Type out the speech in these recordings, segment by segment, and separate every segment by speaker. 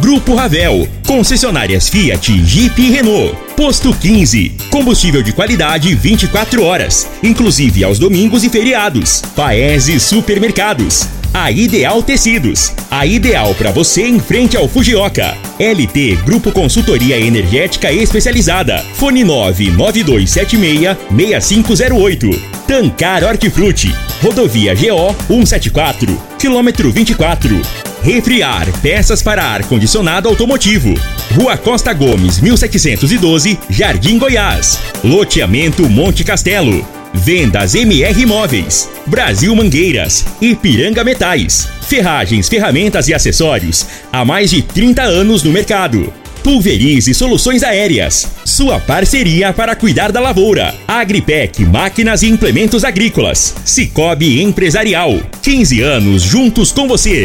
Speaker 1: Grupo Ravel, concessionárias Fiat, Jeep e Renault. Posto 15, combustível de qualidade 24 horas, inclusive aos domingos e feriados. Paese Supermercados. A Ideal Tecidos, a ideal para você em frente ao Fujioka. LT Grupo Consultoria Energética Especializada. Fone 99276 6508. Tancar Hortifruti. Rodovia GO 174, quilômetro 24. Refriar, peças para ar condicionado automotivo. Rua Costa Gomes, 1712, Jardim Goiás. Loteamento Monte Castelo. Vendas MR Imóveis, Brasil Mangueiras, Ipiranga Metais, ferragens, ferramentas e acessórios há mais de 30 anos no mercado. Pulverize Soluções Aéreas, sua parceria para cuidar da lavoura. Agripec Máquinas e Implementos Agrícolas. Cicobi Empresarial, 15 anos juntos com você.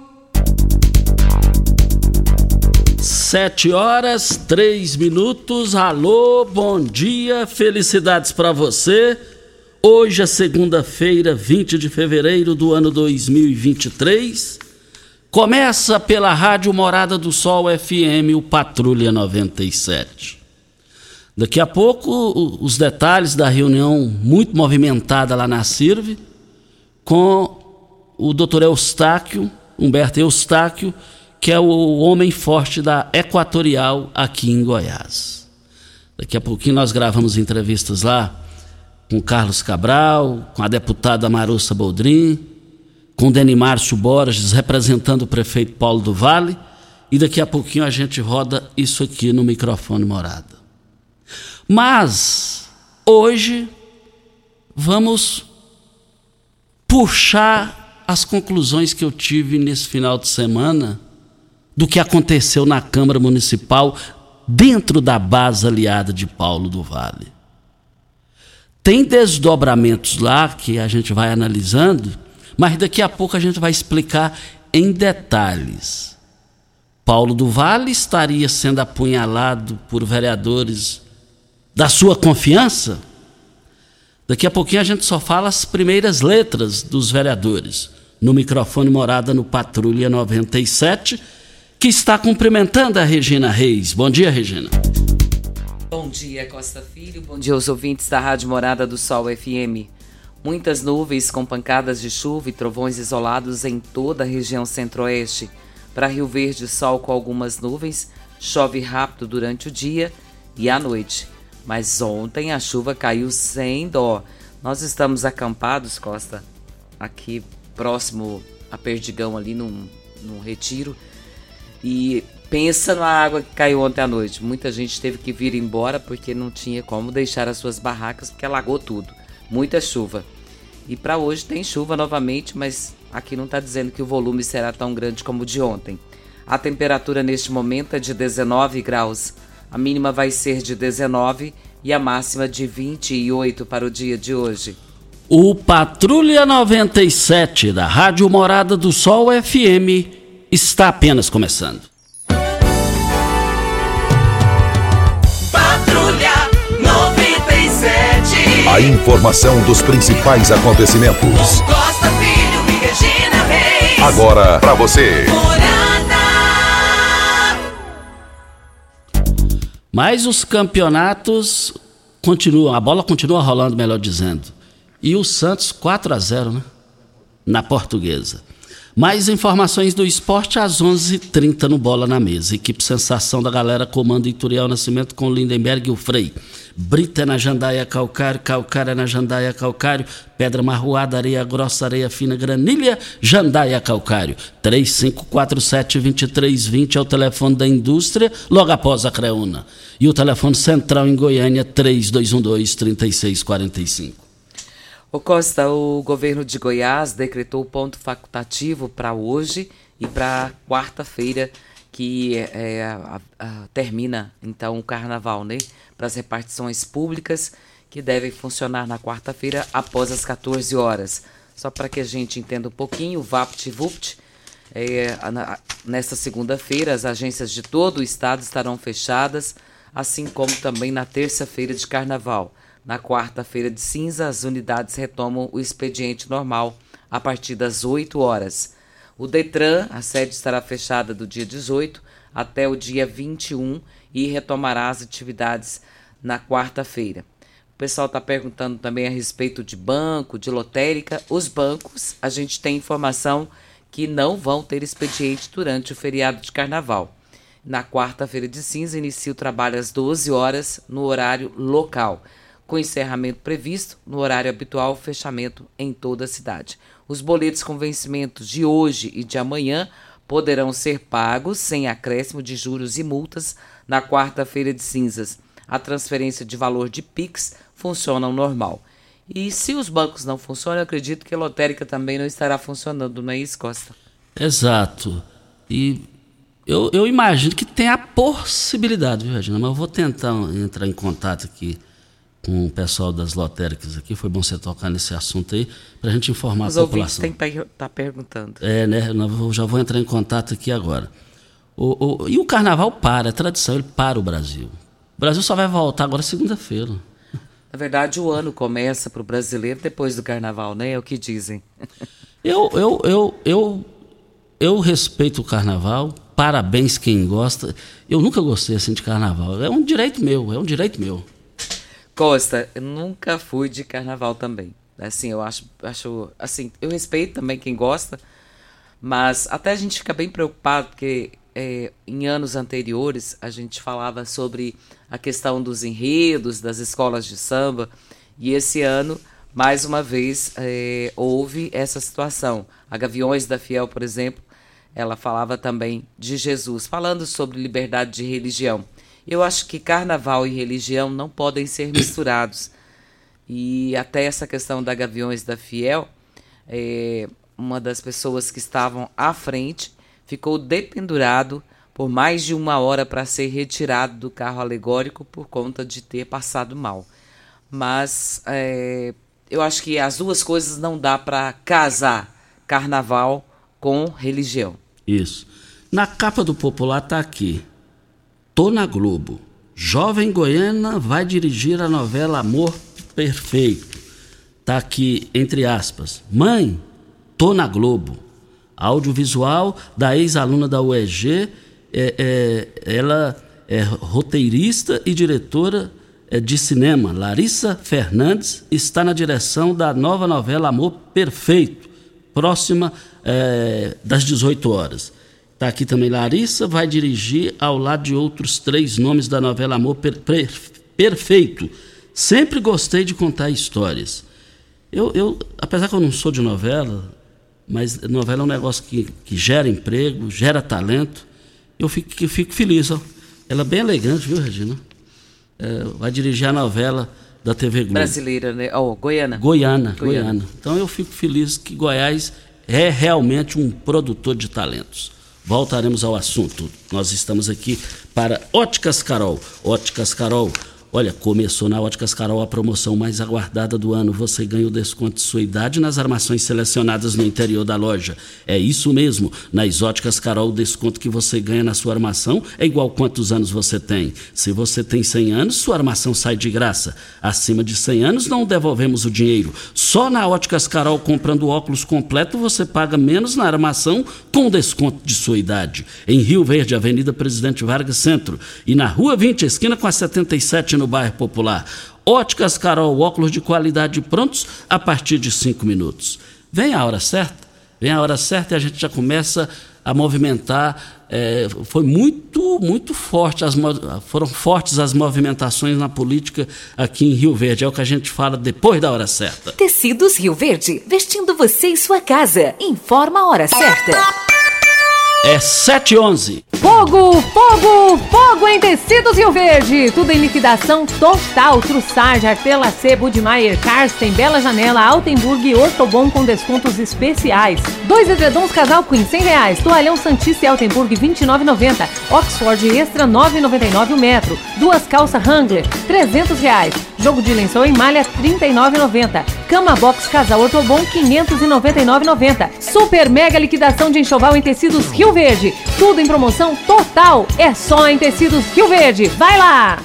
Speaker 2: Sete horas, três minutos. Alô, bom dia, felicidades para você. Hoje é segunda-feira, 20 de fevereiro do ano 2023. Começa pela Rádio Morada do Sol FM, o Patrulha 97. Daqui a pouco, os detalhes da reunião muito movimentada lá na CIRV, com o doutor Eustáquio, Humberto Eustáquio, que é o homem forte da Equatorial aqui em Goiás. Daqui a pouquinho nós gravamos entrevistas lá com Carlos Cabral, com a deputada Marussa Boldrin, com Denimárcio Borges, representando o prefeito Paulo do Vale, e daqui a pouquinho a gente roda isso aqui no microfone morada. Mas hoje vamos puxar as conclusões que eu tive nesse final de semana do que aconteceu na Câmara Municipal dentro da base aliada de Paulo do Vale. Tem desdobramentos lá que a gente vai analisando, mas daqui a pouco a gente vai explicar em detalhes. Paulo do Vale estaria sendo apunhalado por vereadores da sua confiança? Daqui a pouquinho a gente só fala as primeiras letras dos vereadores. No microfone morada no Patrulha 97 que está cumprimentando a Regina Reis. Bom dia, Regina.
Speaker 3: Bom dia, Costa Filho. Bom dia aos ouvintes da Rádio Morada do Sol FM. Muitas nuvens com pancadas de chuva e trovões isolados em toda a região centro-oeste. Para Rio Verde, sol com algumas nuvens, chove rápido durante o dia e à noite. Mas ontem a chuva caiu sem dó. Nós estamos acampados, Costa, aqui próximo a Perdigão, ali num, num retiro. E pensa na água que caiu ontem à noite. Muita gente teve que vir embora porque não tinha como deixar as suas barracas porque alagou tudo. Muita chuva. E para hoje tem chuva novamente, mas aqui não está dizendo que o volume será tão grande como o de ontem. A temperatura neste momento é de 19 graus. A mínima vai ser de 19 e a máxima de 28 para o dia de hoje.
Speaker 2: O Patrulha 97 da Rádio Morada do Sol FM está apenas começando.
Speaker 4: Patrulha 97.
Speaker 5: A informação dos principais acontecimentos.
Speaker 4: Costa Filho e Regina Reis.
Speaker 5: Agora para você.
Speaker 2: Mas os campeonatos continuam, a bola continua rolando, melhor dizendo. E o Santos 4 a 0, né? Na portuguesa. Mais informações do esporte às 11:30 h 30 no Bola na Mesa. Equipe Sensação da Galera comando Ituriel Nascimento com Lindenberg e o Frei. Brita na Jandaia Calcário, Calcária é na Jandaia Calcário, Pedra Marroada, Areia Grossa, Areia Fina, Granilha, Jandaia Calcário. 3547-2320 é o telefone da indústria, logo após a Creuna. E o telefone central em Goiânia, 3212-3645.
Speaker 3: O Costa, o governo de Goiás decretou ponto facultativo para hoje e para quarta-feira, que é, a, a, termina então o carnaval, né? Para as repartições públicas que devem funcionar na quarta-feira após as 14 horas. Só para que a gente entenda um pouquinho, o VaptVupt, é, nesta segunda-feira, as agências de todo o estado estarão fechadas, assim como também na terça-feira de carnaval. Na quarta-feira de cinza, as unidades retomam o expediente normal a partir das 8 horas. O Detran, a sede estará fechada do dia 18 até o dia 21 e retomará as atividades na quarta-feira. O pessoal está perguntando também a respeito de banco, de lotérica. Os bancos, a gente tem informação que não vão ter expediente durante o feriado de carnaval. Na quarta-feira de cinza, inicia o trabalho às 12 horas no horário local com encerramento previsto no horário habitual, fechamento em toda a cidade. Os boletos com vencimentos de hoje e de amanhã poderão ser pagos sem acréscimo de juros e multas na quarta-feira de cinzas. A transferência de valor de Pix funciona normal. E se os bancos não funcionam, eu acredito que a lotérica também não estará funcionando, não é isso, Costa?
Speaker 2: Exato. E eu, eu imagino que tem a possibilidade, viu, Regina? Mas eu vou tentar entrar em contato aqui com o pessoal das lotéricas aqui. Foi bom você tocar nesse assunto aí, para a gente informar Os a população.
Speaker 3: Os estar tá perguntando.
Speaker 2: É, né? Eu já vou entrar em contato aqui agora. O, o, e o carnaval para, é tradição, ele para o Brasil. O Brasil só vai voltar agora segunda-feira.
Speaker 3: Na verdade, o ano começa para o brasileiro depois do carnaval, né? É o que dizem.
Speaker 2: eu, eu, eu, eu, eu respeito o carnaval, parabéns quem gosta. Eu nunca gostei assim de carnaval. É um direito meu, é um direito meu.
Speaker 3: Costa, eu nunca fui de carnaval também. Assim, eu acho, acho, assim, eu respeito também quem gosta, mas até a gente fica bem preocupado porque é, em anos anteriores a gente falava sobre a questão dos enredos das escolas de samba e esse ano mais uma vez é, houve essa situação. A Gaviões da Fiel, por exemplo, ela falava também de Jesus, falando sobre liberdade de religião. Eu acho que carnaval e religião não podem ser misturados. E até essa questão da Gaviões da Fiel, é, uma das pessoas que estavam à frente ficou dependurado por mais de uma hora para ser retirado do carro alegórico por conta de ter passado mal. Mas é, eu acho que as duas coisas não dá para casar carnaval com religião.
Speaker 2: Isso. Na capa do popular está aqui. Tô na Globo. Jovem Goiana vai dirigir a novela Amor Perfeito. Tá aqui, entre aspas. Mãe, tô na Globo. Audiovisual da ex-aluna da UEG. É, é, ela é roteirista e diretora é, de cinema. Larissa Fernandes está na direção da nova novela Amor Perfeito, próxima é, das 18 horas. Está aqui também Larissa, vai dirigir ao lado de outros três nomes da novela Amor per per Perfeito. Sempre gostei de contar histórias. Eu, eu, apesar que eu não sou de novela, mas novela é um negócio que, que gera emprego, gera talento. Eu fico, eu fico feliz. Ó. Ela é bem elegante, viu, Regina? É, vai dirigir a novela da TV Globo.
Speaker 3: Brasileira, né? Oh, Goiana.
Speaker 2: Goiana. Goiana. Goiana. Então eu fico feliz que Goiás é realmente um produtor de talentos. Voltaremos ao assunto. Nós estamos aqui para Óticas Carol. Óticas Carol Olha, começou na Óticas Carol a promoção mais aguardada do ano. Você ganha o desconto de sua idade nas armações selecionadas no interior da loja. É isso mesmo. Nas Óticas Carol, o desconto que você ganha na sua armação é igual quantos anos você tem. Se você tem 100 anos, sua armação sai de graça. Acima de 100 anos, não devolvemos o dinheiro. Só na Óticas Carol, comprando óculos completo, você paga menos na armação com desconto de sua idade. Em Rio Verde, Avenida Presidente Vargas Centro. E na Rua 20, esquina com a 77, no bairro Popular. Óticas Carol, óculos de qualidade prontos a partir de cinco minutos. Vem a hora certa. Vem a hora certa e a gente já começa a movimentar. É, foi muito, muito forte, as, foram fortes as movimentações na política aqui em Rio Verde. É o que a gente fala depois da hora certa.
Speaker 6: Tecidos Rio Verde, vestindo você em sua casa. Informa a hora certa.
Speaker 2: É 711.
Speaker 7: Fogo, fogo, fogo em tecidos Rio Verde. Tudo em liquidação total. Trussage, Artelacê, Budmeier, Karsten, Bela Janela, Altenburg e Ortobon com descontos especiais. Dois edredons casal Queen, 100 reais. Toalhão Santista e Altenburg, 29,90. Oxford Extra, 9,99 o metro. Duas calças Wrangler, 300 reais. Jogo de lençol em malha, 39,90. Cama Box Casal Ortobon, 599,90. Super mega liquidação de enxoval em tecidos Rio Verde. Tudo em promoção total. É só em Tecidos Rio Verde. Vai lá!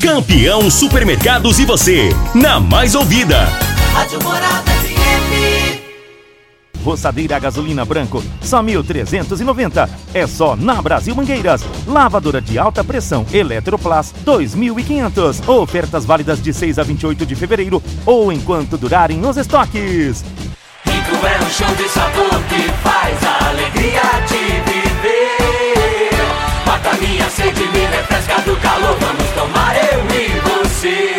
Speaker 1: Campeão Supermercados e você, na mais ouvida.
Speaker 4: Rádio Morada FM.
Speaker 8: Roçadeira a gasolina branco, só 1.390. É só na Brasil Mangueiras. Lavadora de alta pressão Eletroplas, 2.500. Ofertas válidas de 6 a 28 de fevereiro ou enquanto durarem os estoques.
Speaker 4: Rico é um show de sabor que faz a alegria de viver. Mata minha sede, me refresca do calor. Vamos tomar eu e você.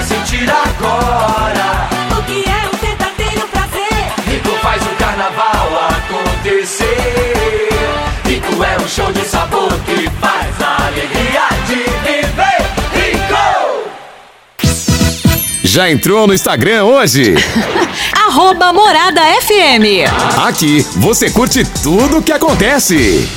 Speaker 4: Vai sentir agora.
Speaker 9: O que é um verdadeiro prazer?
Speaker 4: Rico faz o carnaval acontecer. Rico é um show de sabor que faz a alegria de viver. Rico!
Speaker 5: Já entrou no Instagram hoje?
Speaker 6: Arroba Morada FM.
Speaker 5: Aqui você curte tudo o que acontece.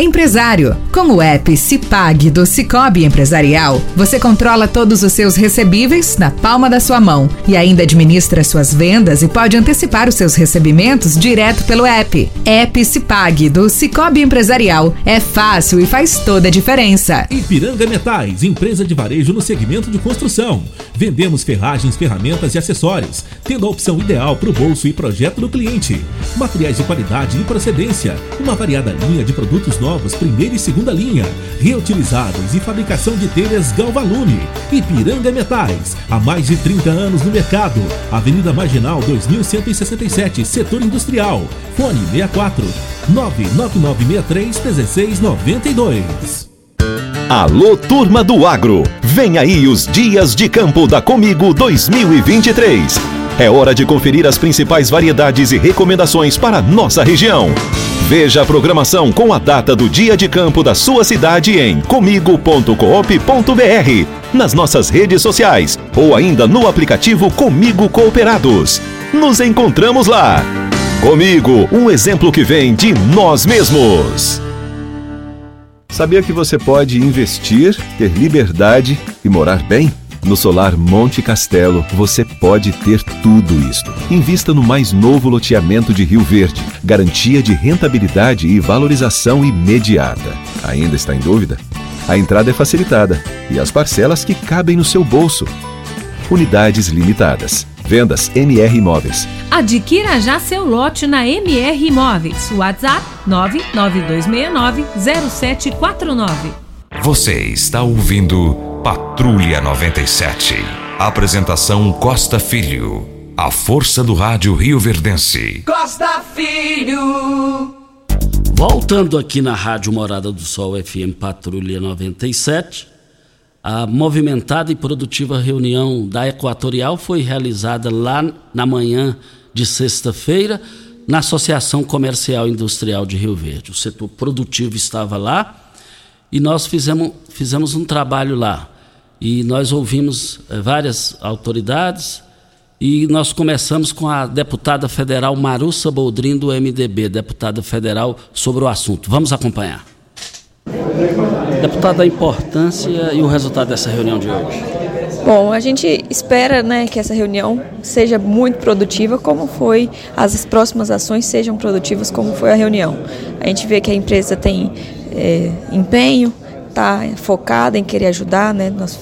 Speaker 10: Empresário. Com o app Cipag do Cicobi Empresarial, você controla todos os seus recebíveis na palma da sua mão e ainda administra suas vendas e pode antecipar os seus recebimentos direto pelo app. App Cipag do Cicobi Empresarial. É fácil e faz toda a diferença.
Speaker 11: Ipiranga Metais, empresa de varejo no segmento de construção. Vendemos ferragens, ferramentas e acessórios, tendo a opção ideal para o bolso e projeto do cliente. Materiais de qualidade e procedência, uma variada linha de produtos novos, primeira e segunda linha, reutilizáveis e fabricação de telhas Galvalume. Ipiranga Metais, há mais de 30 anos no mercado. Avenida Marginal 2167, Setor Industrial. Fone 64 99963 1692.
Speaker 1: Alô, turma do agro! Vem aí os Dias de Campo da Comigo 2023. É hora de conferir as principais variedades e recomendações para nossa região. Veja a programação com a data do dia de campo da sua cidade em comigo.coop.br, nas nossas redes sociais ou ainda no aplicativo Comigo Cooperados. Nos encontramos lá. Comigo, um exemplo que vem de nós mesmos.
Speaker 12: Sabia que você pode investir, ter liberdade e morar bem? No Solar Monte Castelo, você pode ter tudo isto. Invista no mais novo loteamento de Rio Verde. Garantia de rentabilidade e valorização imediata. Ainda está em dúvida? A entrada é facilitada e as parcelas que cabem no seu bolso. Unidades limitadas. Vendas MR Imóveis.
Speaker 7: Adquira já seu lote na MR Imóveis. WhatsApp 992690749.
Speaker 13: Você está ouvindo Patrulha 97. Apresentação Costa Filho. A força do rádio Rio Verdense.
Speaker 4: Costa Filho.
Speaker 2: Voltando aqui na Rádio Morada do Sol FM Patrulha 97, a movimentada e produtiva reunião da Equatorial foi realizada lá na manhã de sexta-feira na Associação Comercial e Industrial de Rio Verde. O setor produtivo estava lá e nós fizemos, fizemos um trabalho lá. E nós ouvimos eh, várias autoridades e nós começamos com a deputada federal Marussa Boldrin, do MDB, deputada federal, sobre o assunto. Vamos acompanhar. Deputada, a importância e o resultado dessa reunião de hoje.
Speaker 14: Bom, a gente espera né, que essa reunião seja muito produtiva, como foi, as próximas ações sejam produtivas, como foi a reunião. A gente vê que a empresa tem é, empenho, está focada em querer ajudar, né? Nós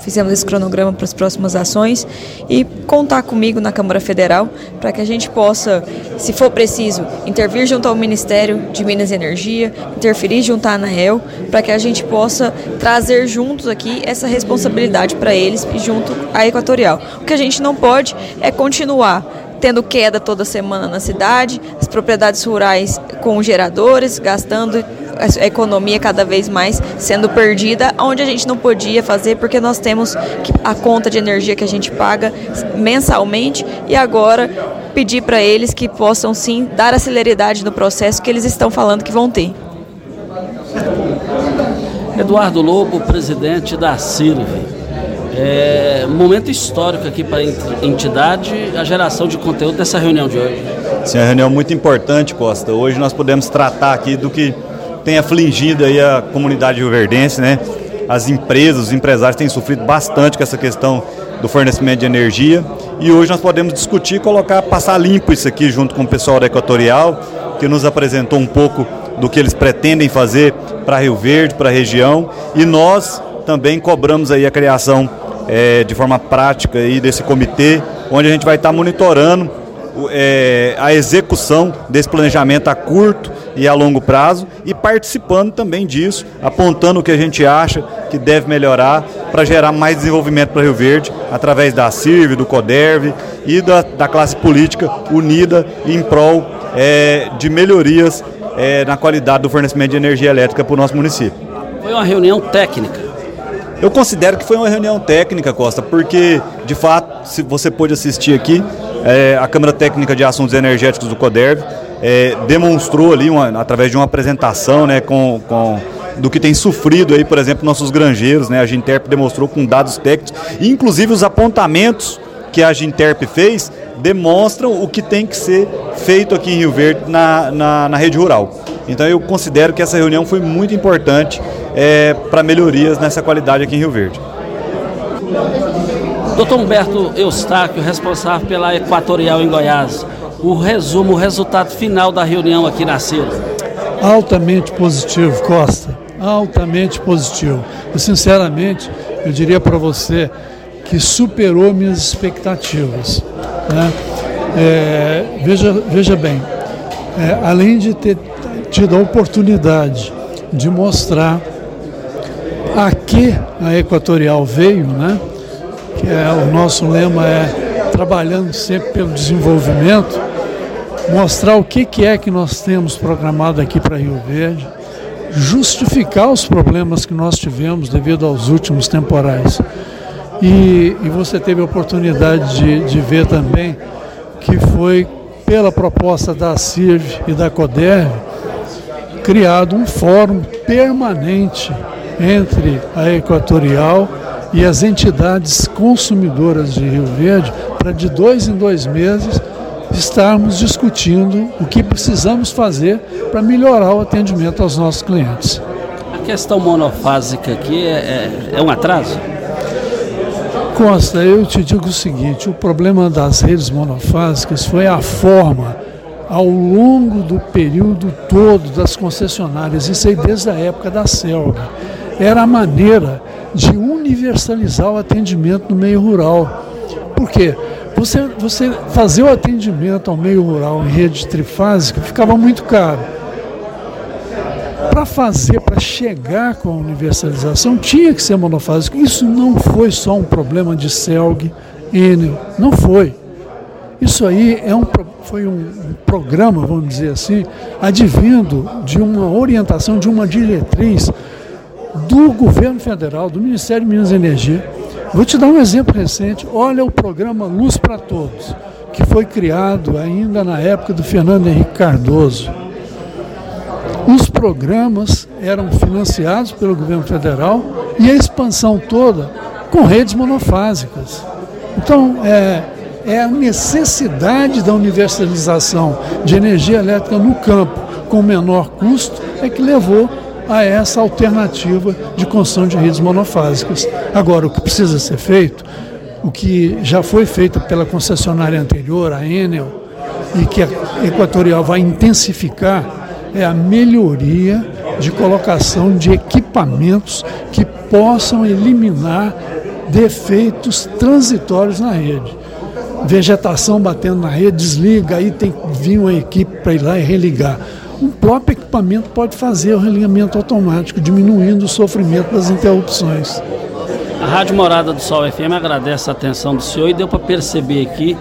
Speaker 14: fizemos esse cronograma para as próximas ações e contar comigo na Câmara Federal para que a gente possa, se for preciso, intervir junto ao Ministério de Minas e Energia, interferir junto à ANAEL, para que a gente possa trazer juntos aqui essa responsabilidade para eles e junto à Equatorial. O que a gente não pode é continuar tendo queda toda semana na cidade, as propriedades rurais com geradores, gastando a economia cada vez mais sendo perdida, onde a gente não podia fazer porque nós temos a conta de energia que a gente paga mensalmente e agora pedir para eles que possam sim dar a celeridade no processo que eles estão falando que vão ter.
Speaker 2: Eduardo Lobo, presidente da CIRV. É um momento histórico aqui para a entidade, a geração de conteúdo dessa reunião de hoje.
Speaker 15: Sim, é uma reunião muito importante, Costa. Hoje nós podemos tratar aqui do que tem afligido aí a comunidade rioverdense, né? As empresas, os empresários têm sofrido bastante com essa questão do fornecimento de energia e hoje nós podemos discutir, colocar, passar limpo isso aqui junto com o pessoal da Equatorial, que nos apresentou um pouco do que eles pretendem fazer para Rio Verde, para a região e nós também cobramos aí a criação é, de forma prática aí desse comitê, onde a gente vai estar monitorando é, a execução desse planejamento a curto e a longo prazo e participando também disso, apontando o que a gente acha que deve melhorar para gerar mais desenvolvimento para Rio Verde, através da CIRV, do CODERV e da, da classe política unida em prol é, de melhorias é, na qualidade do fornecimento de energia elétrica para o nosso município.
Speaker 2: Foi uma reunião técnica.
Speaker 15: Eu considero que foi uma reunião técnica, Costa, porque, de fato, você pôde assistir aqui, é, a Câmara Técnica de Assuntos Energéticos do CODERV é, demonstrou ali, uma, através de uma apresentação né, com, com do que tem sofrido aí, por exemplo, nossos granjeiros, né? A Ginterp demonstrou com dados técnicos, inclusive os apontamentos que a Ginterp fez demonstram o que tem que ser feito aqui em Rio Verde na, na, na rede rural. Então eu considero que essa reunião foi muito importante é, para melhorias nessa qualidade aqui em Rio Verde.
Speaker 2: Doutor Humberto Eustáquio, responsável pela Equatorial em Goiás. O resumo, o resultado final da reunião aqui na CIRA.
Speaker 16: Altamente positivo, Costa. Altamente positivo. E, sinceramente, eu diria para você que superou minhas expectativas. Né? É, veja, veja bem, é, além de ter tido a oportunidade de mostrar a que a Equatorial veio, né? Que é, o nosso lema é trabalhando sempre pelo desenvolvimento, mostrar o que, que é que nós temos programado aqui para Rio Verde, justificar os problemas que nós tivemos devido aos últimos temporais. E, e você teve a oportunidade de, de ver também que foi pela proposta da CIRV e da CODERV criado um fórum permanente entre a Equatorial e as entidades consumidoras de Rio Verde para de dois em dois meses estarmos discutindo o que precisamos fazer para melhorar o atendimento aos nossos clientes.
Speaker 2: A questão monofásica aqui é, é, é um atraso?
Speaker 16: Costa, eu te digo o seguinte: o problema das redes monofásicas foi a forma ao longo do período todo das concessionárias, isso aí desde a época da CELG, era a maneira de universalizar o atendimento no meio rural. Por quê? Você, você fazer o atendimento ao meio rural em rede trifásica ficava muito caro. Para fazer, para chegar com a universalização, tinha que ser monofásico. Isso não foi só um problema de CELG, Enel, não foi. Isso aí é um, foi um, programa, vamos dizer assim, advindo de uma orientação, de uma diretriz do governo federal, do Ministério de Minas e Energia. Vou te dar um exemplo recente. Olha o programa Luz para Todos, que foi criado ainda na época do Fernando Henrique Cardoso. Os programas eram financiados pelo governo federal e a expansão toda com redes monofásicas. Então, é, é a necessidade da universalização de energia elétrica no campo com menor custo é que levou a essa alternativa de construção de redes monofásicas. Agora, o que precisa ser feito, o que já foi feito pela concessionária anterior, a Enel, e que a Equatorial vai intensificar, é a melhoria de colocação de equipamentos que possam eliminar defeitos transitórios na rede. Vegetação batendo na rede, desliga, aí tem que vir uma equipe para ir lá e religar. Um próprio equipamento pode fazer o religamento automático, diminuindo o sofrimento das interrupções.
Speaker 2: A Rádio Morada do Sol FM agradece a atenção do senhor e deu para perceber aqui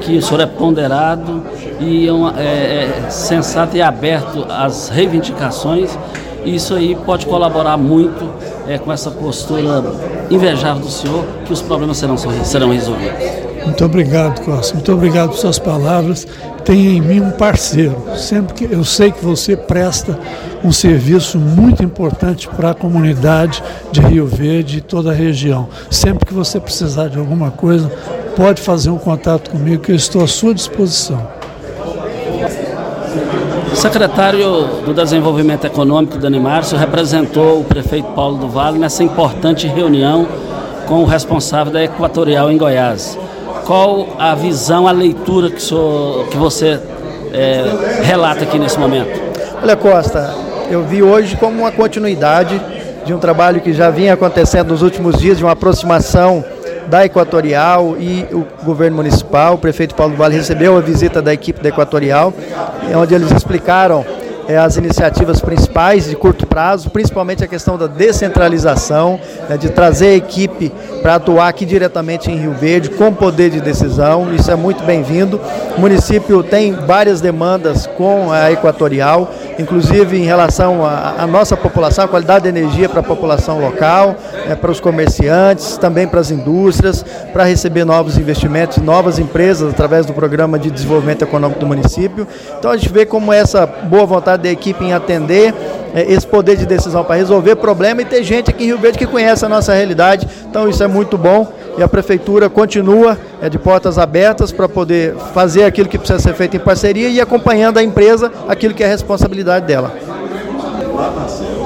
Speaker 2: que o senhor é ponderado e é, uma, é, é sensato e aberto às reivindicações. E isso aí pode colaborar muito é, com essa postura invejável do senhor, que os problemas serão, serão resolvidos.
Speaker 16: Muito obrigado, Costa. Muito obrigado por suas palavras. Tenha em mim um parceiro. Sempre que eu sei que você presta um serviço muito importante para a comunidade de Rio Verde e toda a região. Sempre que você precisar de alguma coisa, pode fazer um contato comigo que eu estou à sua disposição.
Speaker 2: Secretário do Desenvolvimento Econômico, Dani Márcio, representou o prefeito Paulo do Vale nessa importante reunião com o responsável da Equatorial em Goiás. Qual a visão, a leitura que, que você é, relata aqui nesse momento?
Speaker 17: Olha, Costa, eu vi hoje como uma continuidade de um trabalho que já vinha acontecendo nos últimos dias, de uma aproximação da Equatorial e o governo municipal. O prefeito Paulo Vale recebeu a visita da equipe da Equatorial, onde eles explicaram é, as iniciativas principais de curto prazo, principalmente a questão da descentralização, né, de trazer a equipe para atuar aqui diretamente em Rio Verde, com poder de decisão, isso é muito bem-vindo. O município tem várias demandas com a Equatorial, inclusive em relação à nossa população, a qualidade de energia para a população local, é, para os comerciantes, também para as indústrias, para receber novos investimentos, novas empresas através do programa de desenvolvimento econômico do município. Então a gente vê como essa boa vontade da equipe em atender é, esse poder de decisão para resolver problema e ter gente aqui em Rio Verde que conhece a nossa realidade. Então isso é muito bom e a prefeitura continua é, de portas abertas para poder fazer aquilo que precisa ser feito em parceria e acompanhando a empresa aquilo que é responsabilidade dela.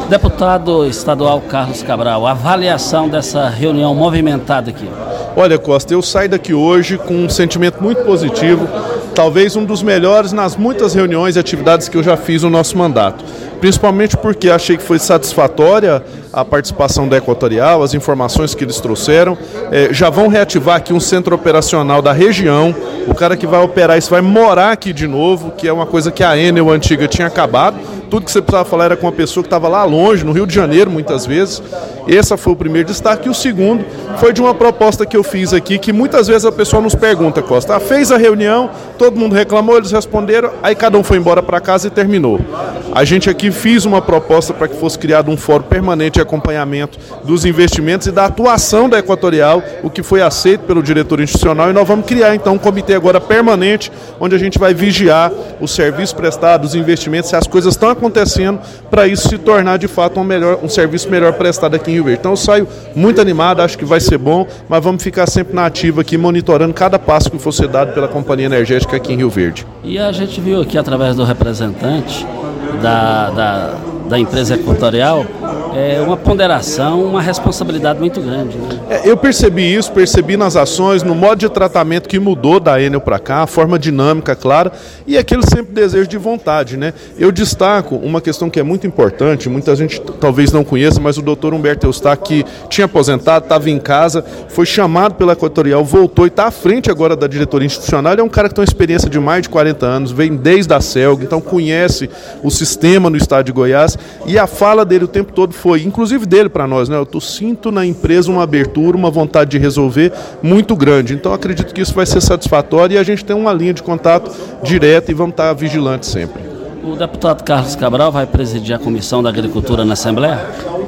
Speaker 2: Deputado estadual Carlos Cabral, avaliação dessa reunião movimentada aqui.
Speaker 18: Olha, Costa, eu saio daqui hoje com um sentimento muito positivo, talvez um dos melhores nas muitas reuniões e atividades que eu já fiz no nosso mandato principalmente porque achei que foi satisfatória a participação da Equatorial, as informações que eles trouxeram. É, já vão reativar aqui um centro operacional da região. O cara que vai operar isso vai morar aqui de novo, que é uma coisa que a Enel antiga tinha acabado. Tudo que você precisava falar era com uma pessoa que estava lá longe, no Rio de Janeiro, muitas vezes. Esse foi o primeiro destaque. E o segundo foi de uma proposta que eu fiz aqui, que muitas vezes a pessoa nos pergunta, Costa, ah, fez a reunião, todo mundo reclamou, eles responderam, aí cada um foi embora para casa e terminou. A gente aqui fiz uma proposta para que fosse criado um fórum permanente de acompanhamento dos investimentos e da atuação da Equatorial, o que foi aceito pelo diretor institucional, e nós vamos criar então um comitê agora permanente, onde a gente vai vigiar os serviços prestados, os investimentos, se as coisas estão acontecendo, para isso se tornar de fato um, melhor, um serviço melhor prestado aqui em Rio Verde. Então eu saio muito animado, acho que vai ser bom, mas vamos ficar sempre na ativa aqui, monitorando cada passo que for dado pela Companhia Energética aqui em Rio Verde.
Speaker 2: E a gente viu aqui através do representante da, da, da empresa equatorial é uma ponderação, uma responsabilidade muito grande. Né?
Speaker 18: É, eu percebi isso, percebi nas ações, no modo de tratamento que mudou da Enel para cá, a forma dinâmica, clara, e aquele sempre desejo de vontade. Né? Eu destaco uma questão que é muito importante, muita gente talvez não conheça, mas o doutor Humberto Eustáquio, que tinha aposentado, estava em casa, foi chamado pela Equatorial, voltou e está à frente agora da diretoria institucional. Ele é um cara que tem uma experiência de mais de 40 anos, vem desde a CELG, então conhece o sistema no estado de Goiás, e a fala dele o tempo todo foi, inclusive dele para nós, né? Eu sinto na empresa uma abertura, uma vontade de resolver muito grande. Então acredito que isso vai ser satisfatório e a gente tem uma linha de contato direta e vamos estar vigilantes sempre.
Speaker 2: O deputado Carlos Cabral vai presidir a Comissão da Agricultura na Assembleia?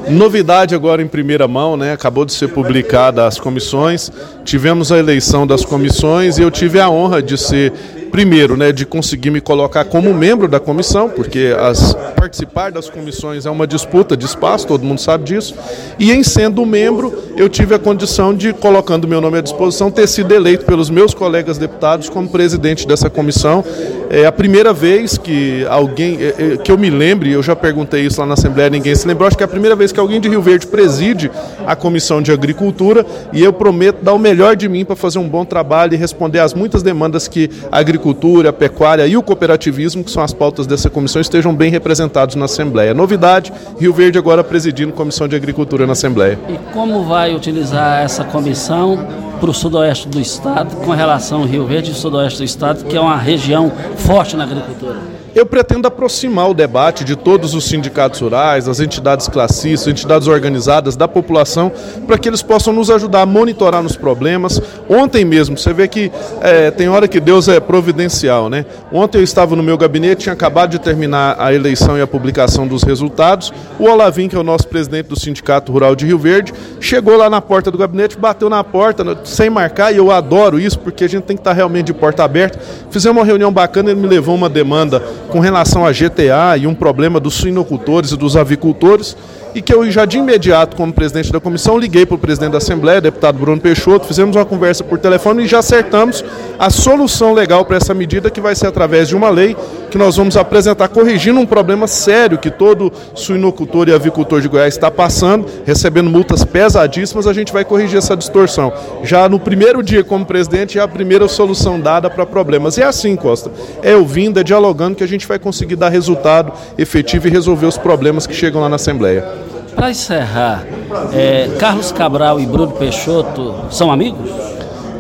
Speaker 18: Novidade agora em primeira mão, né? Acabou de ser publicada as comissões. Tivemos a eleição das comissões e eu tive a honra de ser primeiro, né, de conseguir me colocar como membro da comissão, porque as, participar das comissões é uma disputa de espaço, todo mundo sabe disso. E em sendo membro, eu tive a condição de, colocando meu nome à disposição, ter sido eleito pelos meus colegas deputados como presidente dessa comissão. É a primeira vez que alguém, é, é, que eu me lembre, eu já perguntei isso lá na Assembleia, ninguém se lembrou, acho que é a primeira vez que alguém de Rio Verde preside a comissão de agricultura e eu prometo dar o melhor de mim para fazer um bom trabalho e responder às muitas demandas que a agricultura agricultura, a pecuária e o cooperativismo, que são as pautas dessa comissão, estejam bem representados na Assembleia. Novidade, Rio Verde agora presidindo Comissão de Agricultura na Assembleia.
Speaker 2: E como vai utilizar essa comissão para o sudoeste do estado, com relação ao Rio Verde e sudoeste do estado, que é uma região forte na agricultura?
Speaker 18: Eu pretendo aproximar o debate de todos os sindicatos rurais, das entidades classistas, entidades organizadas, da população, para que eles possam nos ajudar a monitorar nos problemas. Ontem mesmo, você vê que é, tem hora que Deus é providencial, né? Ontem eu estava no meu gabinete, tinha acabado de terminar a eleição e a publicação dos resultados. O Olavim, que é o nosso presidente do Sindicato Rural de Rio Verde, chegou lá na porta do gabinete, bateu na porta, sem marcar, e eu adoro isso, porque a gente tem que estar realmente de porta aberta. Fizemos uma reunião bacana, ele me levou uma demanda com relação a GTA e um problema dos suinocultores e dos avicultores, e que eu já de imediato, como presidente da comissão, liguei para o presidente da Assembleia, deputado Bruno Peixoto, fizemos uma conversa por telefone e já acertamos a solução legal para essa medida, que vai ser através de uma lei que nós vamos apresentar, corrigindo um problema sério que todo suinocultor e avicultor de Goiás está passando, recebendo multas pesadíssimas, a gente vai corrigir essa distorção. Já no primeiro dia como presidente, é a primeira solução dada para problemas. E é assim, Costa, é ouvindo, é dialogando que a gente vai conseguir dar resultado efetivo e resolver os problemas que chegam lá na Assembleia.
Speaker 2: Para encerrar, é, Carlos Cabral e Bruno Peixoto são amigos?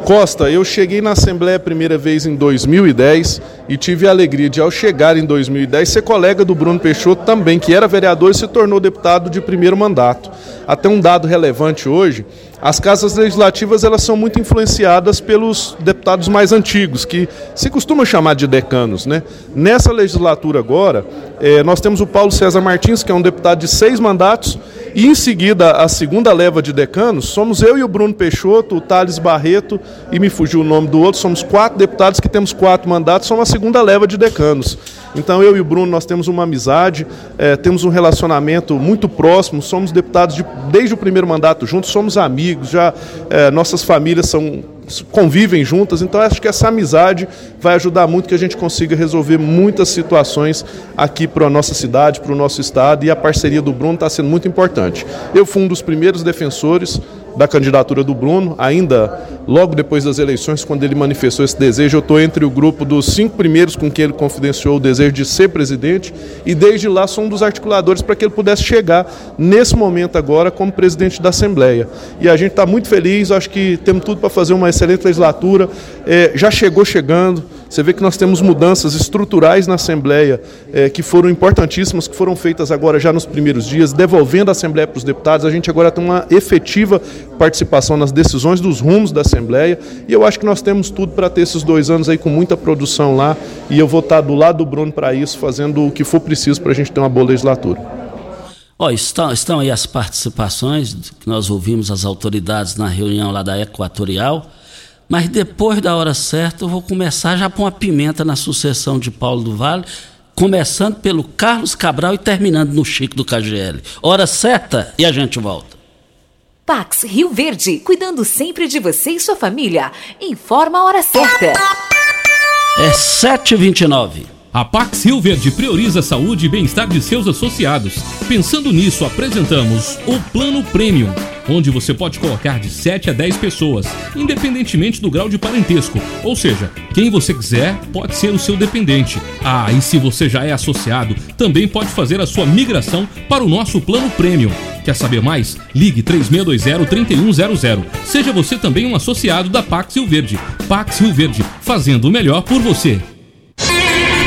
Speaker 18: Costa, eu cheguei na Assembleia a primeira vez em 2010 e tive a alegria de, ao chegar em 2010, ser colega do Bruno Peixoto também, que era vereador e se tornou deputado de primeiro mandato. Até um dado relevante hoje, as casas legislativas elas são muito influenciadas pelos deputados mais antigos, que se costuma chamar de decanos. Né? Nessa legislatura agora, eh, nós temos o Paulo César Martins, que é um deputado de seis mandatos, e em seguida, a segunda leva de decanos, somos eu e o Bruno Peixoto, o Thales Barreto, e me fugiu o nome do outro, somos quatro deputados que temos quatro mandatos, somos segunda leva de decanos. Então eu e o Bruno, nós temos uma amizade, eh, temos um relacionamento muito próximo, somos deputados de, desde o primeiro mandato juntos, somos amigos, já eh, nossas famílias são convivem juntas, então acho que essa amizade vai ajudar muito que a gente consiga resolver muitas situações aqui para a nossa cidade, para o nosso estado, e a parceria do Bruno está sendo muito importante. Eu fui um dos primeiros defensores da candidatura do Bruno, ainda logo depois das eleições, quando ele manifestou esse desejo, eu estou entre o grupo dos cinco primeiros com quem ele confidenciou o desejo de ser presidente, e desde lá sou um dos articuladores para que ele pudesse chegar nesse momento agora como presidente da Assembleia. E a gente está muito feliz, acho que temos tudo para fazer uma excelente legislatura, é, já chegou chegando, você vê que nós temos mudanças estruturais na Assembleia eh, que foram importantíssimas, que foram feitas agora já nos primeiros dias, devolvendo a Assembleia para os deputados. A gente agora tem uma efetiva participação nas decisões dos rumos da Assembleia e eu acho que nós temos tudo para ter esses dois anos aí com muita produção lá e eu vou estar do lado do Bruno para isso, fazendo o que for preciso para a gente ter uma boa legislatura.
Speaker 2: Oh, estão, estão aí as participações que nós ouvimos as autoridades na reunião lá da Equatorial. Mas depois da hora certa eu vou começar já com a pimenta na sucessão de Paulo do Vale, começando pelo Carlos Cabral e terminando no Chico do KGL. Hora certa e a gente volta.
Speaker 19: Pax Rio Verde, cuidando sempre de você e sua família. Informa a hora certa.
Speaker 2: É 7h29.
Speaker 20: A Pax Rio Verde prioriza a saúde e bem-estar de seus associados. Pensando nisso, apresentamos o Plano Premium, onde você pode colocar de 7 a 10 pessoas, independentemente do grau de parentesco. Ou seja, quem você quiser pode ser o seu dependente. Ah, e se você já é associado, também pode fazer a sua migração para o nosso Plano Premium. Quer saber mais? Ligue 3620-3100. Seja você também um associado da Pax Rio Verde. Pax Rio Verde, fazendo o melhor por você.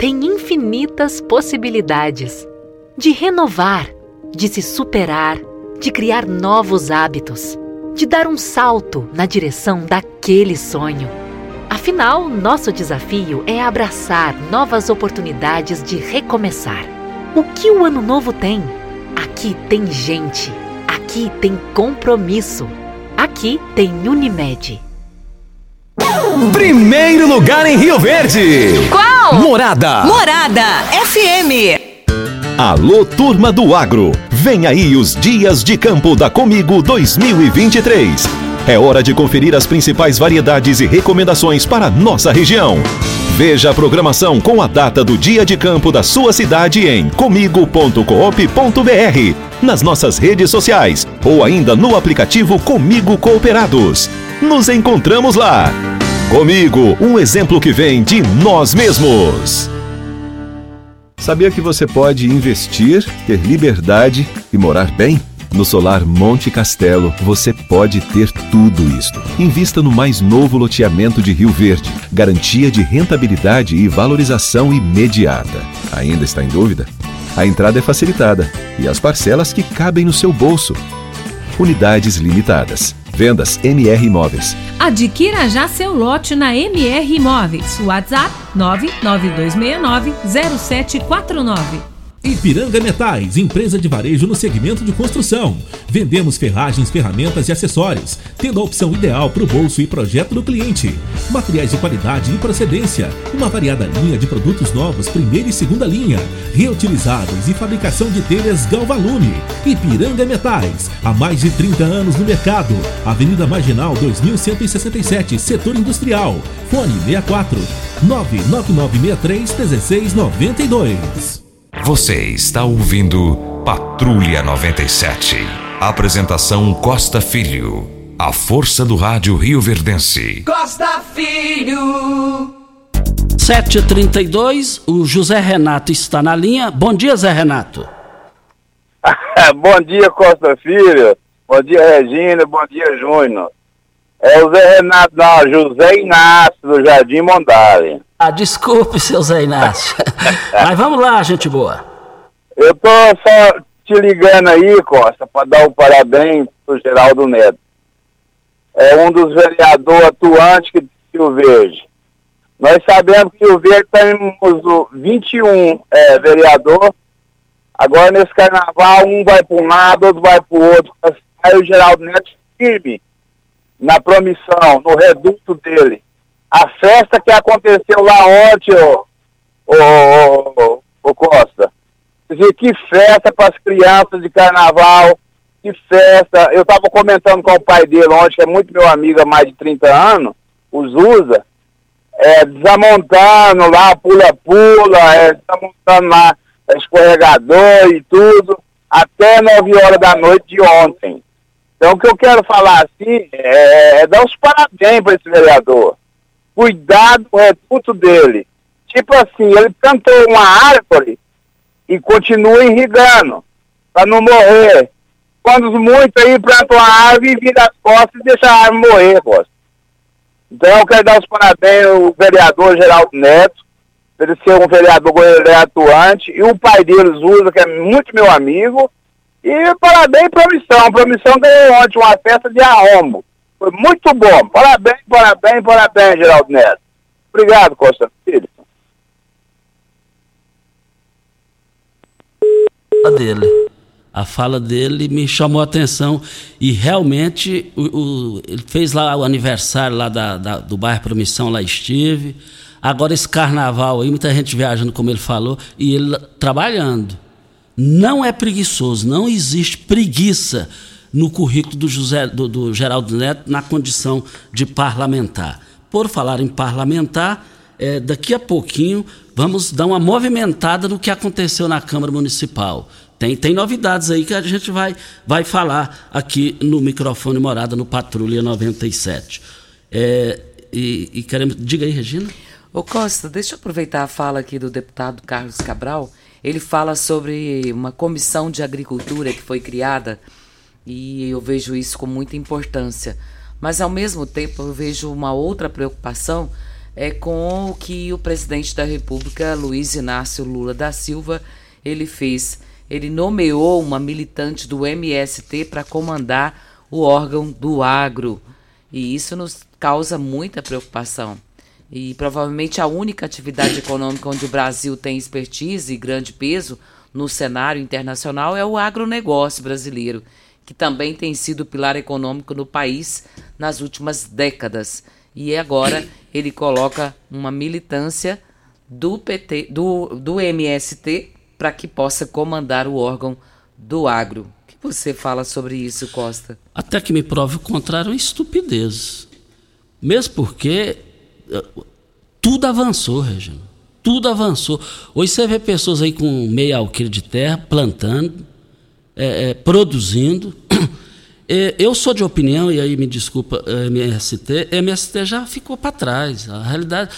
Speaker 6: Tem infinitas possibilidades de renovar, de se superar, de criar novos hábitos, de dar um salto na direção daquele sonho. Afinal, nosso desafio é abraçar novas oportunidades de recomeçar. O que o Ano Novo tem? Aqui tem gente, aqui tem compromisso, aqui tem Unimed.
Speaker 21: Primeiro lugar em Rio Verde.
Speaker 6: Qual?
Speaker 21: Morada.
Speaker 6: Morada FM.
Speaker 12: Alô, turma do agro. Vem aí os Dias de Campo da Comigo 2023. É hora de conferir as principais variedades e recomendações para nossa região. Veja a programação com a data do dia de campo da sua cidade em comigo.coop.br, nas nossas redes sociais ou ainda no aplicativo Comigo Cooperados. Nos encontramos lá. Comigo, um exemplo que vem de nós mesmos. Sabia que você pode investir, ter liberdade e morar bem? No Solar Monte Castelo, você pode ter tudo isto. Invista no mais novo loteamento de Rio Verde. Garantia de rentabilidade e valorização imediata. Ainda está em dúvida? A entrada é facilitada e as parcelas que cabem no seu bolso. Unidades limitadas. Vendas MR Imóveis.
Speaker 7: Adquira já seu lote na MR Imóveis. WhatsApp 992690749.
Speaker 11: Ipiranga Metais, empresa de varejo no segmento de construção. Vendemos ferragens, ferramentas e acessórios, tendo a opção ideal para o bolso e projeto do cliente. Materiais de qualidade e procedência, uma variada linha de produtos novos, primeira e segunda linha, reutilizáveis e fabricação de telhas Galvalume. Ipiranga Metais, há mais de 30 anos no mercado. Avenida Marginal 2167, setor industrial. Fone 64 99963 1692.
Speaker 13: Você está ouvindo Patrulha 97. Apresentação Costa Filho. A força do rádio Rio Verdense.
Speaker 4: Costa Filho.
Speaker 2: 7h32, o José Renato está na linha. Bom dia, Zé Renato.
Speaker 22: bom dia, Costa Filho. Bom dia, Regina. Bom dia, Júnior. É o Zé Renato, não, José Inácio, do Jardim Mondale.
Speaker 2: Ah, desculpe, seu Zé Inácio. Mas vamos lá, gente boa.
Speaker 22: Eu tô só te ligando aí, Costa, para dar o parabéns pro Geraldo Neto. É um dos vereadores atuantes que Rio Verde. Nós sabemos que o Verde temos o 21 é, vereador. Agora nesse carnaval, um vai para um lado, outro vai para o outro. Aí o Geraldo Neto firme na promissão, no reduto dele. A festa que aconteceu lá ontem, ô, ô, ô, ô, Costa. Dizer, que festa para as crianças de carnaval, que festa. Eu estava comentando com o pai dele ontem, que é muito meu amigo há mais de 30 anos, o Zuza, é, desamontando lá, pula-pula, é, desamontando lá escorregador e tudo, até 9 horas da noite de ontem. Então, o que eu quero falar assim é, é dar os parabéns para esse vereador. Cuidado com o reduto dele. Tipo assim, ele plantou uma árvore e continua irrigando, para não morrer. Quando muitos aí plantam uma árvore e vira as costas e deixa a árvore morrer, Costa. Então, eu quero dar os parabéns ao vereador Geraldo Neto, ele ser um vereador é atuante, e o pai dele, Zuza, que é muito meu amigo, e parabéns, Promissão. Promissão ganhou ontem uma festa de arrombo. Foi muito bom. Parabéns, parabéns, parabéns, Geraldo Neto. Obrigado, Costa Filho.
Speaker 2: A dele. A fala dele me chamou a atenção e realmente o, o, ele fez lá o aniversário lá da, da, do bairro Promissão, lá estive. Agora esse carnaval aí, muita gente viajando, como ele falou, e ele trabalhando não é preguiçoso, não existe preguiça no currículo do, José, do, do Geraldo Neto na condição de parlamentar. Por falar em parlamentar, é, daqui a pouquinho vamos dar uma movimentada no que aconteceu na Câmara Municipal. Tem, tem novidades aí que a gente vai, vai falar aqui no microfone Morada no Patrulha 97. É, e, e queremos. Diga aí, Regina.
Speaker 3: Ô Costa, deixa eu aproveitar a fala aqui do deputado Carlos Cabral ele fala sobre uma comissão de agricultura que foi criada e eu vejo isso com muita importância. Mas ao mesmo tempo eu vejo uma outra preocupação é com o que o presidente da República, Luiz Inácio Lula da Silva, ele fez. Ele nomeou uma militante do MST para comandar o órgão do agro. E isso nos causa muita preocupação. E provavelmente a única atividade econômica onde o Brasil tem expertise e grande peso no cenário internacional é o agronegócio brasileiro, que também tem sido pilar econômico no país nas últimas décadas. E agora ele coloca uma militância do PT, do, do MST, para que possa comandar o órgão do agro. O que você fala sobre isso, Costa?
Speaker 2: Até que me prove o contrário, é estupidez. Mesmo porque eh, tudo avançou, Regina. Tudo avançou. Hoje você vê pessoas aí com meia alqueire de terra, plantando, é, é, produzindo. É, eu sou de opinião, e aí me desculpa, MST, MST já ficou para trás. A realidade.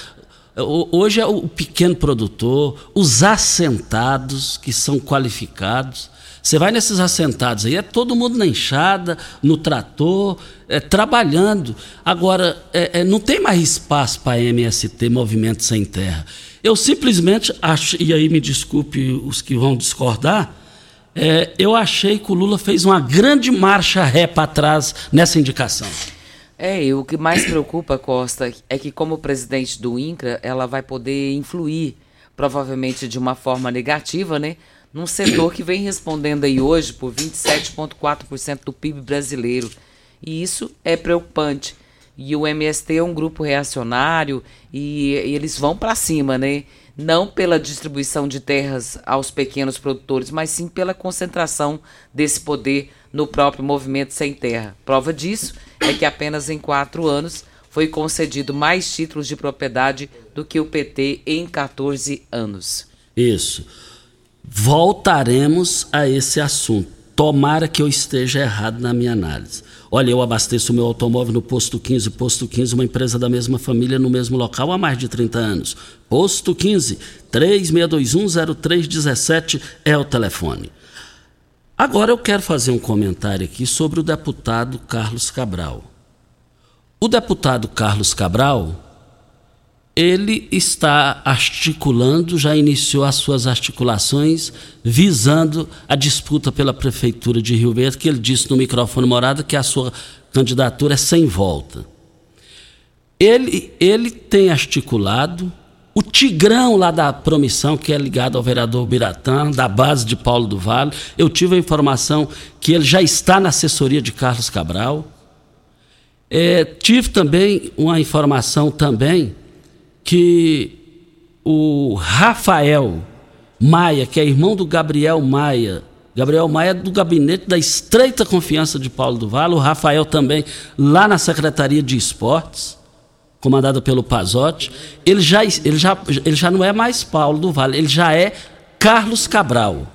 Speaker 2: Hoje é o pequeno produtor, os assentados que são qualificados. Você vai nesses assentados aí, é todo mundo na enxada, no trator, é, trabalhando. Agora, é, é, não tem mais espaço para MST, Movimento Sem Terra. Eu simplesmente acho, e aí me desculpe os que vão discordar, é, eu achei que o Lula fez uma grande marcha ré para trás nessa indicação.
Speaker 3: É, e o que mais preocupa, Costa, é que como presidente do INCRA, ela vai poder influir, provavelmente de uma forma negativa, né? Num setor que vem respondendo aí hoje por 27,4% do PIB brasileiro. E isso é preocupante. E o MST é um grupo reacionário e, e eles vão para cima, né? Não pela distribuição de terras aos pequenos produtores, mas sim pela concentração desse poder no próprio movimento sem terra. Prova disso é que apenas em quatro anos foi concedido mais títulos de propriedade do que o PT em 14 anos.
Speaker 2: Isso. Voltaremos a esse assunto. Tomara que eu esteja errado na minha análise. Olha, eu abasteço meu automóvel no Posto 15. Posto 15, uma empresa da mesma família no mesmo local há mais de 30 anos. Posto 15, 36210317 é o telefone. Agora eu quero fazer um comentário aqui sobre o deputado Carlos Cabral. O deputado Carlos Cabral ele está articulando, já iniciou as suas articulações visando a disputa pela prefeitura de Rio Verde, que ele disse no microfone morada que a sua candidatura é sem volta. Ele, ele tem articulado o Tigrão lá da Promissão, que é ligado ao vereador Biratã, da base de Paulo do Vale. Eu tive a informação que ele já está na assessoria de Carlos Cabral. É, tive também uma informação também que o Rafael Maia, que é irmão do Gabriel Maia, Gabriel Maia é do gabinete da estreita confiança de Paulo do Vale, o Rafael também lá na Secretaria de Esportes, comandada pelo Pazotti, ele já, ele, já, ele já não é mais Paulo do Vale, ele já é Carlos Cabral.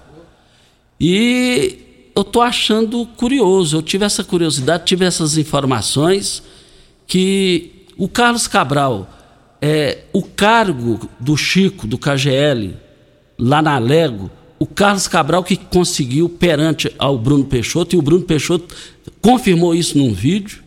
Speaker 2: E eu estou achando curioso, eu tive essa curiosidade, tive essas informações que o Carlos Cabral é, o cargo do Chico, do KGL, lá na Lego, o Carlos Cabral que conseguiu perante ao Bruno Peixoto, e o Bruno Peixoto confirmou isso num vídeo.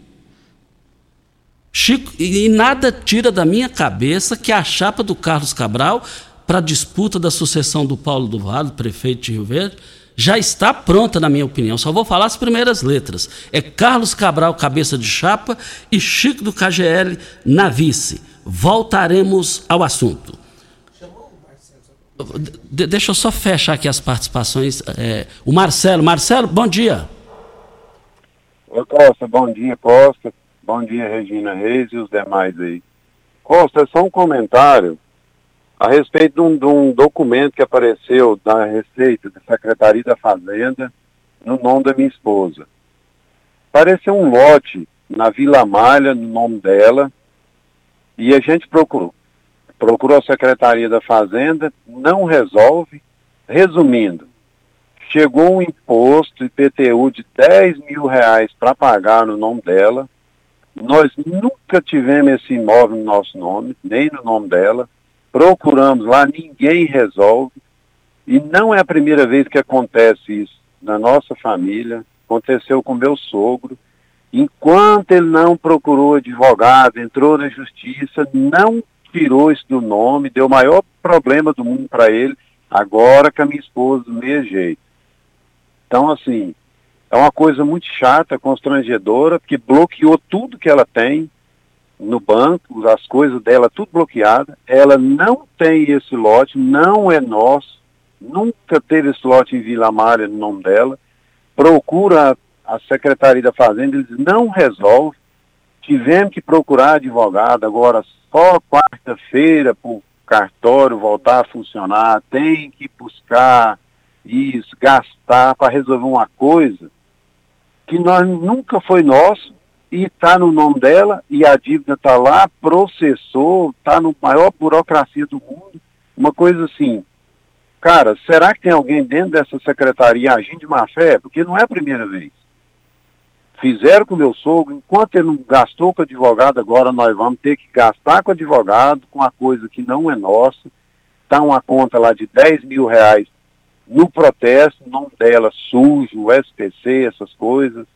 Speaker 2: Chico, e, nada tira da minha cabeça que a chapa do Carlos Cabral para a disputa da sucessão do Paulo do Vale, prefeito de Rio Verde, já está pronta, na minha opinião. Só vou falar as primeiras letras. É Carlos Cabral, cabeça de chapa, e Chico do KGL na vice voltaremos ao assunto. De, deixa eu só fechar aqui as participações. É, o Marcelo. Marcelo, bom dia.
Speaker 23: Oi, Costa, bom dia, Costa. Bom dia, Regina Reis e os demais aí. Costa, só um comentário a respeito de um, de um documento que apareceu da Receita, da Secretaria da Fazenda, no nome da minha esposa. Apareceu um lote na Vila Malha, no nome dela, e a gente procurou. Procurou a Secretaria da Fazenda, não resolve. Resumindo, chegou um imposto IPTU de 10 mil reais para pagar no nome dela. Nós nunca tivemos esse imóvel no nosso nome, nem no nome dela. Procuramos lá, ninguém resolve. E não é a primeira vez que acontece isso na nossa família. Aconteceu com meu sogro. Enquanto ele não procurou advogado, entrou na justiça, não tirou isso do nome, deu o maior problema do mundo para ele, agora com a minha esposa do mesmo jeito. Então, assim, é uma coisa muito chata, constrangedora, porque bloqueou tudo que ela tem no banco, as coisas dela tudo bloqueada. Ela não tem esse lote, não é nosso, nunca teve esse lote em Vila Amália no nome dela. Procura a Secretaria da Fazenda, eles não resolvem. Tivemos que procurar advogado, agora só quarta-feira para o cartório voltar a funcionar, tem que buscar isso, gastar para resolver uma coisa que nós nunca foi nosso e está no nome dela e a dívida está lá, processou, está no maior burocracia do mundo. Uma coisa assim, cara, será que tem alguém dentro dessa secretaria agindo de má fé? Porque não é a primeira vez. Fizeram com o meu sogro, enquanto ele não gastou com advogado, agora nós vamos ter que gastar com advogado, com a coisa que não é nossa. Está uma conta lá de 10 mil reais no protesto, nome dela sujo, o SPC, essas coisas.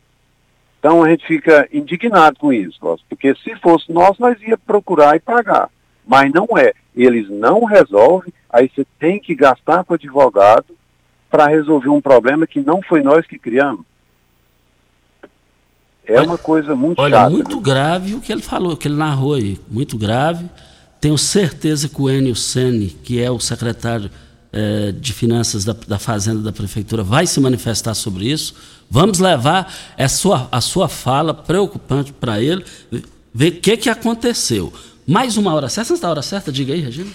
Speaker 23: Então a gente fica indignado com isso, porque se fosse nós, nós ia procurar e pagar. Mas não é. Eles não resolvem, aí você tem que gastar com advogado para resolver um problema que não foi nós que criamos. É uma coisa muito
Speaker 2: Olha,
Speaker 23: chata.
Speaker 2: muito
Speaker 23: né?
Speaker 2: grave o que ele falou, o que ele narrou aí. Muito grave. Tenho certeza que o Enio Sene, que é o secretário eh, de Finanças da, da Fazenda da Prefeitura, vai se manifestar sobre isso. Vamos levar a sua, a sua fala preocupante para ele, ver o que, que aconteceu. Mais uma hora certa, antes da hora certa, diga aí, Regina.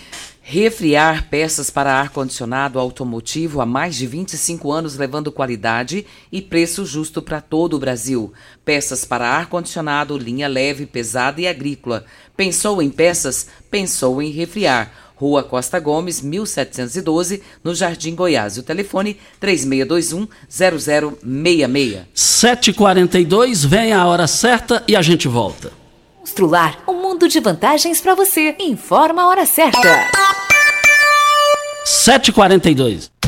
Speaker 3: Refriar peças para ar-condicionado automotivo há mais de 25 anos, levando qualidade e preço justo para todo o Brasil. Peças para ar-condicionado, linha leve, pesada e agrícola. Pensou em peças? Pensou em refriar. Rua Costa Gomes, 1712, no Jardim Goiás. O telefone 3621-0066.
Speaker 2: 7h42, vem a hora certa e a gente volta.
Speaker 19: Constrular um mundo de vantagens para você. Informa a hora certa.
Speaker 2: 7h42.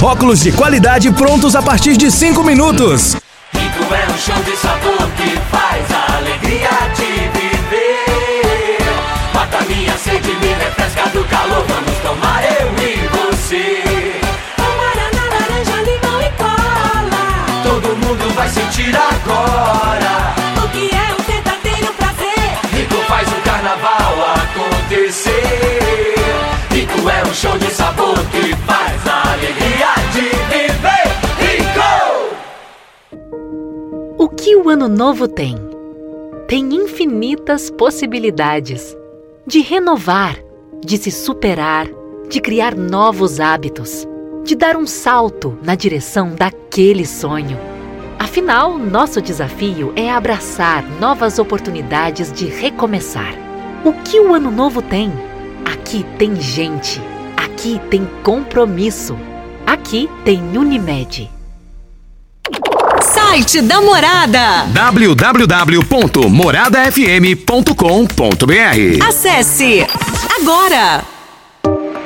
Speaker 21: óculos de qualidade prontos a partir de 5 minutos.
Speaker 4: Rico é um show de sabor que faz a alegria de viver. Mata minha sede, me refresca do calor. Vamos tomar eu e você. Guaraná, laranja, limão e cola. Todo mundo vai sentir agora. O que é um verdadeiro prazer. Rico faz o carnaval acontecer. Rico é um show de sabor que faz a
Speaker 6: O Ano Novo tem? Tem infinitas possibilidades de renovar, de se superar, de criar novos hábitos, de dar um salto na direção daquele sonho. Afinal, nosso desafio é abraçar novas oportunidades de recomeçar. O que o Ano Novo tem? Aqui tem gente, aqui tem compromisso, aqui tem Unimed.
Speaker 19: Site da Morada.
Speaker 5: www.moradafm.com.br
Speaker 19: Acesse agora.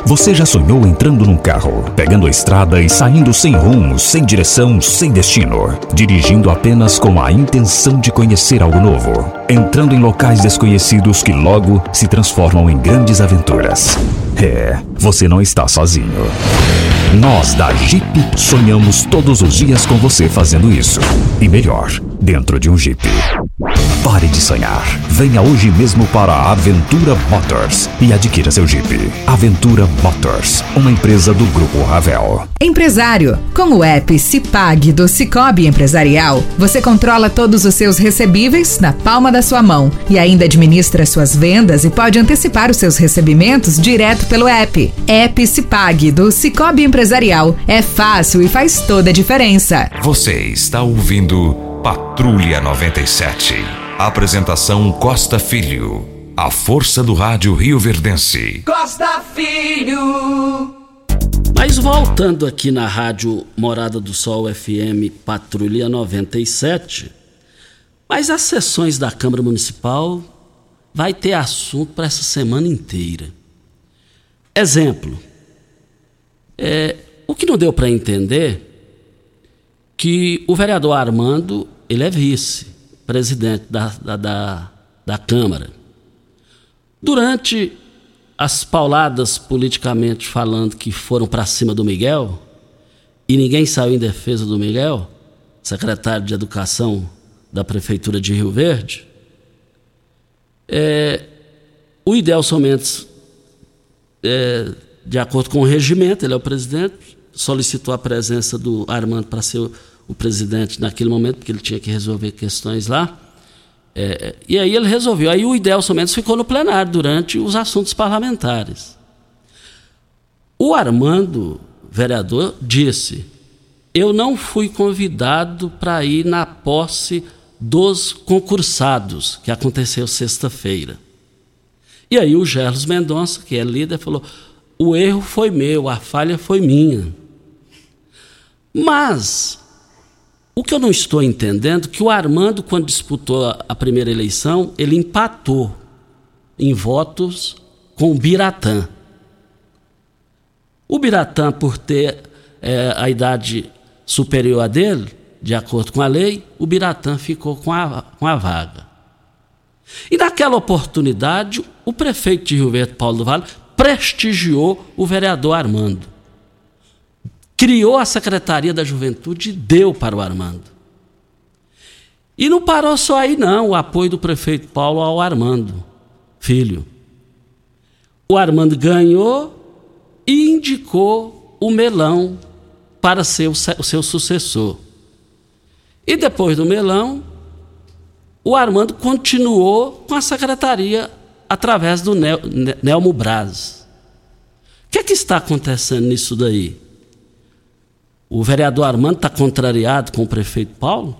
Speaker 24: Você já sonhou entrando num carro, pegando a estrada e saindo sem rumo, sem direção, sem destino, dirigindo apenas com a intenção de conhecer algo novo, entrando em locais desconhecidos que logo se transformam em grandes aventuras? É, você não está sozinho. Nós da Jeep sonhamos todos os dias com você fazendo isso. E melhor, dentro de um Jeep. Pare de sonhar. Venha hoje mesmo para a Aventura Motors e adquira seu Jeep. Aventura Motors, uma empresa do Grupo Ravel.
Speaker 25: Empresário, com o app Cipag do Cicobi Empresarial, você controla todos os seus recebíveis na palma da sua mão e ainda administra suas vendas e pode antecipar os seus recebimentos direto pelo app. App Cipag do Cicobi Empresarial é fácil e faz toda a diferença.
Speaker 13: Você está ouvindo Patrulha 97. Apresentação Costa Filho. A força do rádio Rio Verdense.
Speaker 4: Costa Filho.
Speaker 2: Mas voltando aqui na rádio Morada do Sol FM Patrulha 97, mas as sessões da Câmara Municipal vai ter assunto para essa semana inteira. Exemplo, é, o que não deu para entender que o vereador Armando ele é vice-presidente da, da, da, da Câmara. Durante as pauladas politicamente falando que foram para cima do Miguel, e ninguém saiu em defesa do Miguel, secretário de Educação da Prefeitura de Rio Verde, é, o Idelson Mendes, é, de acordo com o regimento, ele é o presidente, solicitou a presença do Armando para ser o, presidente naquele momento, porque ele tinha que resolver questões lá. É, e aí ele resolveu. Aí o Idelson Mendes ficou no plenário durante os assuntos parlamentares. O Armando, vereador, disse: Eu não fui convidado para ir na posse dos concursados, que aconteceu sexta-feira. E aí o Gerlos Mendonça, que é líder, falou: o erro foi meu, a falha foi minha. Mas o que eu não estou entendendo é que o Armando, quando disputou a primeira eleição, ele empatou em votos com o Biratã. O Biratã, por ter é, a idade superior a dele, de acordo com a lei, o Biratã ficou com a, com a vaga. E naquela oportunidade, o prefeito de Rio Verde, Paulo do Vale, prestigiou o vereador Armando. Criou a Secretaria da Juventude e deu para o Armando. E não parou só aí, não, o apoio do prefeito Paulo ao Armando, filho. O Armando ganhou e indicou o Melão para ser o seu sucessor. E depois do melão, o Armando continuou com a secretaria através do Nel, Nelmo Braz. O que, é que está acontecendo nisso daí? O vereador Armando está contrariado com o prefeito Paulo?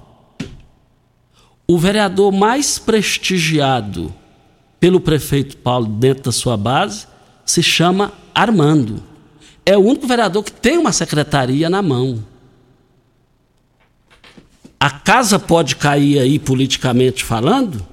Speaker 2: O vereador mais prestigiado pelo prefeito Paulo dentro da sua base se chama Armando. É o único vereador que tem uma secretaria na mão. A casa pode cair aí politicamente falando?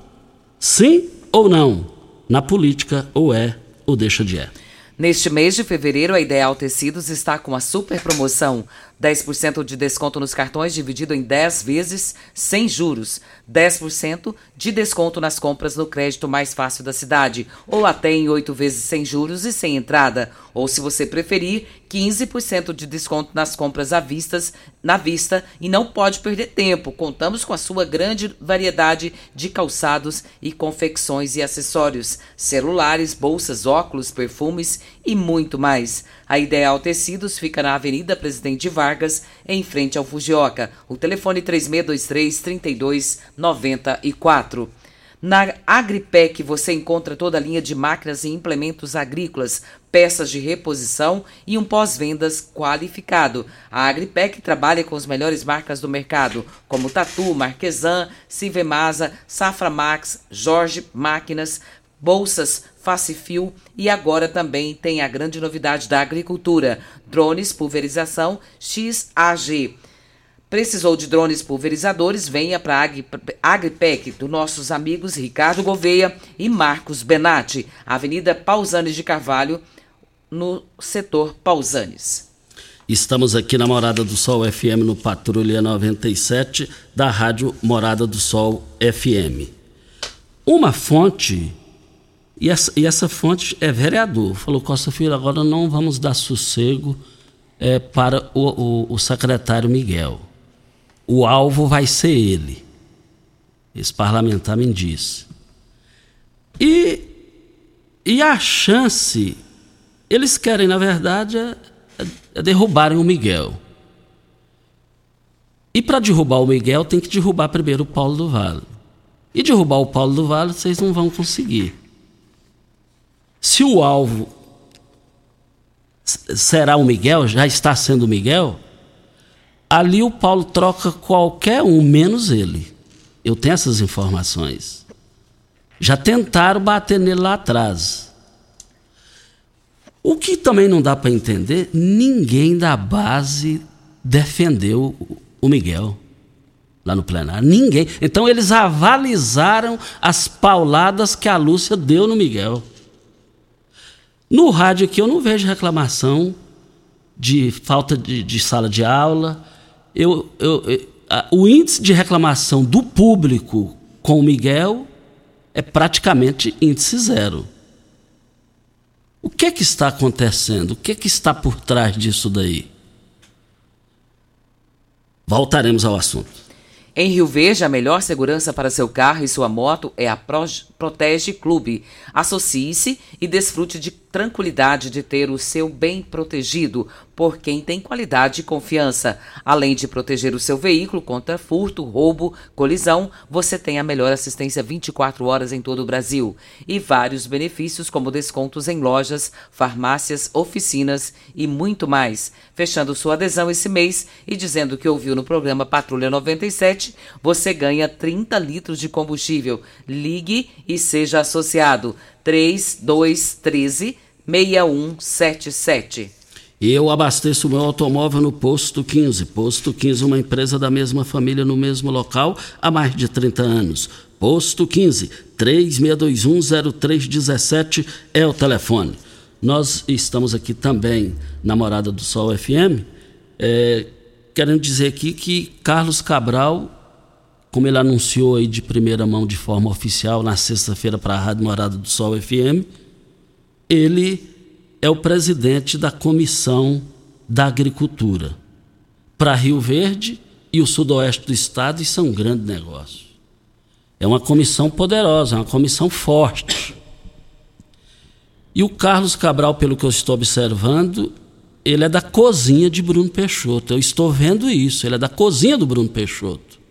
Speaker 2: Sim ou não? Na política, ou é ou deixa de é.
Speaker 3: Neste mês de fevereiro, a Ideal Tecidos está com a super promoção 10% de desconto nos cartões dividido em 10 vezes sem juros, 10% de desconto nas compras no crédito mais fácil da cidade, ou até em 8 vezes sem juros e sem entrada, ou se você preferir, 15% de desconto nas compras à vista, na vista e não pode perder tempo. Contamos com a sua grande variedade de calçados e confecções e acessórios, celulares, bolsas, óculos, perfumes e muito mais. A Ideal Tecidos fica na Avenida Presidente Vargas, em frente ao Fujioka. O telefone 3623-3294. Na Agripec você encontra toda a linha de máquinas e implementos agrícolas, peças de reposição e um pós-vendas qualificado. A Agripec trabalha com as melhores marcas do mercado, como Tatu, Marquesan, Civemasa, Safra Max, Jorge Máquinas, bolsas Facifil e agora também tem a grande novidade da agricultura, drones pulverização XAG. Precisou de drones pulverizadores? Venha para a Agripec, dos nossos amigos Ricardo Gouveia e Marcos Benatti, Avenida Pausanes de Carvalho, no setor Pausanes.
Speaker 2: Estamos aqui na Morada do Sol FM, no Patrulha 97, da Rádio Morada do Sol FM. Uma fonte e essa, e essa fonte é vereador. Falou, Costa Filho, agora não vamos dar sossego é, para o, o, o secretário Miguel. O alvo vai ser ele. Esse parlamentar me disse. E, e a chance, eles querem, na verdade, é, é derrubarem o Miguel. E para derrubar o Miguel, tem que derrubar primeiro o Paulo do Vale. E derrubar o Paulo do Vale, vocês não vão conseguir. Se o alvo será o Miguel, já está sendo o Miguel, ali o Paulo troca qualquer um, menos ele. Eu tenho essas informações. Já tentaram bater nele lá atrás. O que também não dá para entender, ninguém da base defendeu o Miguel lá no plenário. Ninguém. Então eles avalizaram as pauladas que a Lúcia deu no Miguel. No rádio aqui eu não vejo reclamação de falta de, de sala de aula. Eu, eu, a, o índice de reclamação do público com o Miguel é praticamente índice zero. O que, é que está acontecendo? O que, é que está por trás disso daí? Voltaremos ao assunto.
Speaker 3: Em Rio Verde, a melhor segurança para seu carro e sua moto é a Pro Protege Clube. Associe-se e desfrute de tranquilidade de ter o seu bem protegido por quem tem qualidade e confiança. Além de proteger o seu veículo contra furto, roubo, colisão, você tem a melhor assistência 24 horas em todo o Brasil e vários benefícios como descontos em lojas, farmácias, oficinas e muito mais. Fechando sua adesão esse mês e dizendo que ouviu no programa Patrulha 97, você ganha 30 litros de combustível. Ligue e seja associado. 3213 6177.
Speaker 2: Eu abasteço meu automóvel no Posto 15. Posto 15, uma empresa da mesma família no mesmo local há mais de 30 anos. Posto 15, 36210317 é o telefone. Nós estamos aqui também na Morada do Sol FM, é, querendo dizer aqui que Carlos Cabral, como ele anunciou aí de primeira mão de forma oficial na sexta-feira para a Rádio Morada do Sol FM, ele é o presidente da Comissão da Agricultura. Para Rio Verde e o sudoeste do estado, isso é um grande negócio. É uma comissão poderosa, é uma comissão forte. E o Carlos Cabral, pelo que eu estou observando, ele é da cozinha de Bruno Peixoto. Eu estou vendo isso, ele é da cozinha do Bruno Peixoto.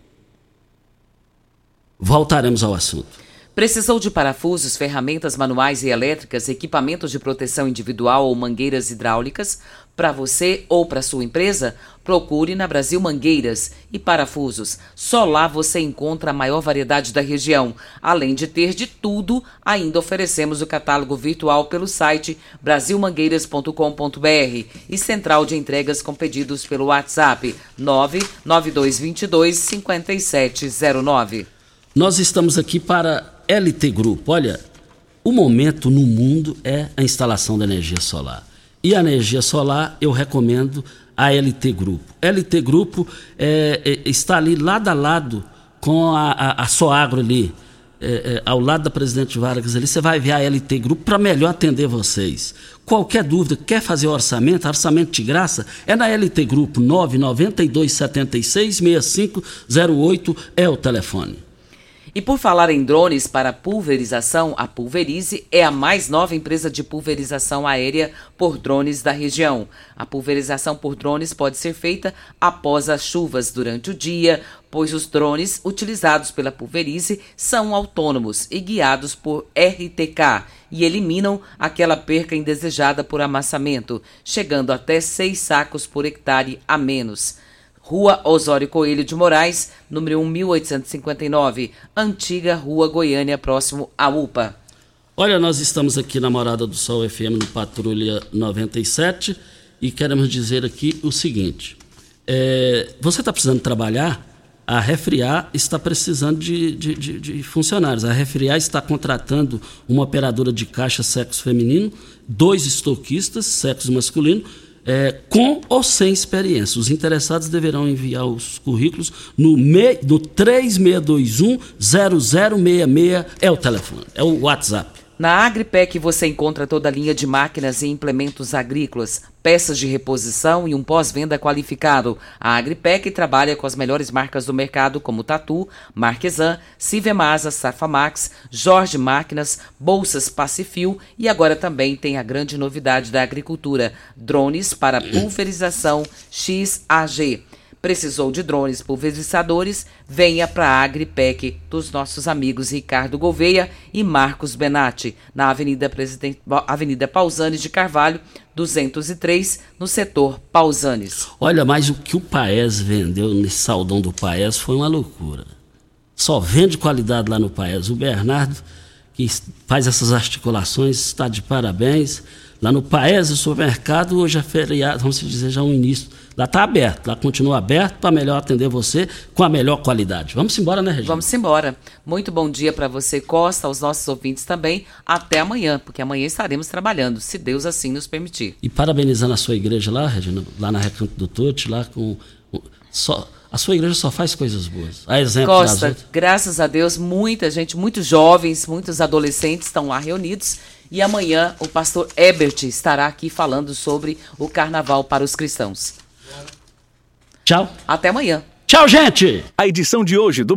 Speaker 2: Voltaremos ao assunto.
Speaker 3: Precisou de parafusos, ferramentas manuais e elétricas, equipamentos de proteção individual ou mangueiras hidráulicas? Para você ou para sua empresa? Procure na Brasil Mangueiras e Parafusos. Só lá você encontra a maior variedade da região. Além de ter de tudo, ainda oferecemos o catálogo virtual pelo site brasilmangueiras.com.br e central de entregas com pedidos pelo WhatsApp 99222 5709.
Speaker 2: Nós estamos aqui para LT Grupo. Olha, o momento no mundo é a instalação da energia solar. E a energia solar eu recomendo a LT Grupo. LT Grupo é, é, está ali lado a lado com a, a, a Soagro ali, é, é ao lado da Presidente Vargas ali. Você vai ver a LT Grupo para melhor atender vocês. Qualquer dúvida, quer fazer orçamento, orçamento de graça, é na LT Grupo 992 76 6508 é o telefone.
Speaker 3: E por falar em drones para pulverização, a Pulverize é a mais nova empresa de pulverização aérea por drones da região. A pulverização por drones pode ser feita após as chuvas durante o dia, pois os drones utilizados pela Pulverize são autônomos e guiados por RTK e eliminam aquela perca indesejada por amassamento, chegando até seis sacos por hectare a menos. Rua Osório Coelho de Moraes, número 1859, antiga Rua Goiânia, próximo à UPA.
Speaker 2: Olha, nós estamos aqui na Morada do Sol FM no Patrulha 97 e queremos dizer aqui o seguinte: é, você está precisando trabalhar? A Refriar está precisando de, de, de, de, funcionários. A Refriar está contratando uma operadora de caixa sexo feminino, dois estoquistas, sexo masculino, é, com ou sem experiência. Os interessados deverão enviar os currículos no, no 3621-0066, é o telefone, é o WhatsApp.
Speaker 3: Na Agripec você encontra toda a linha de máquinas e implementos agrícolas, peças de reposição e um pós-venda qualificado. A Agripec trabalha com as melhores marcas do mercado como Tatu, Marquesan, Civemasa, Safamax, Jorge Máquinas, Bolsas Pacifil e agora também tem a grande novidade da agricultura, drones para pulverização XAG. Precisou de drones pulverizadores? Venha para a Agripec dos nossos amigos Ricardo Gouveia e Marcos Benatti, na Avenida, Presidente, Avenida Pausanes de Carvalho, 203, no setor Pausanes.
Speaker 2: Olha, mas o que o Paes vendeu nesse saldão do Paes foi uma loucura. Só vende qualidade lá no Paes. O Bernardo, que faz essas articulações, está de parabéns. Lá no Paes, o supermercado, hoje é feriado, vamos dizer, já um início Lá está aberto, lá continua aberto para melhor atender você com a melhor qualidade. Vamos embora, né, Regina?
Speaker 3: Vamos embora. Muito bom dia para você, Costa, aos nossos ouvintes também. Até amanhã, porque amanhã estaremos trabalhando, se Deus assim nos permitir.
Speaker 2: E parabenizando a sua igreja lá, Regina, lá na Recanto do Tote, lá com. Só, a sua igreja só faz coisas boas. A exemplo
Speaker 3: Costa, graças a Deus, muita gente, muitos jovens, muitos adolescentes estão lá reunidos. E amanhã o pastor Ebert estará aqui falando sobre o carnaval para os cristãos.
Speaker 2: Tchau.
Speaker 3: Até amanhã.
Speaker 2: Tchau, gente.
Speaker 26: A edição de hoje do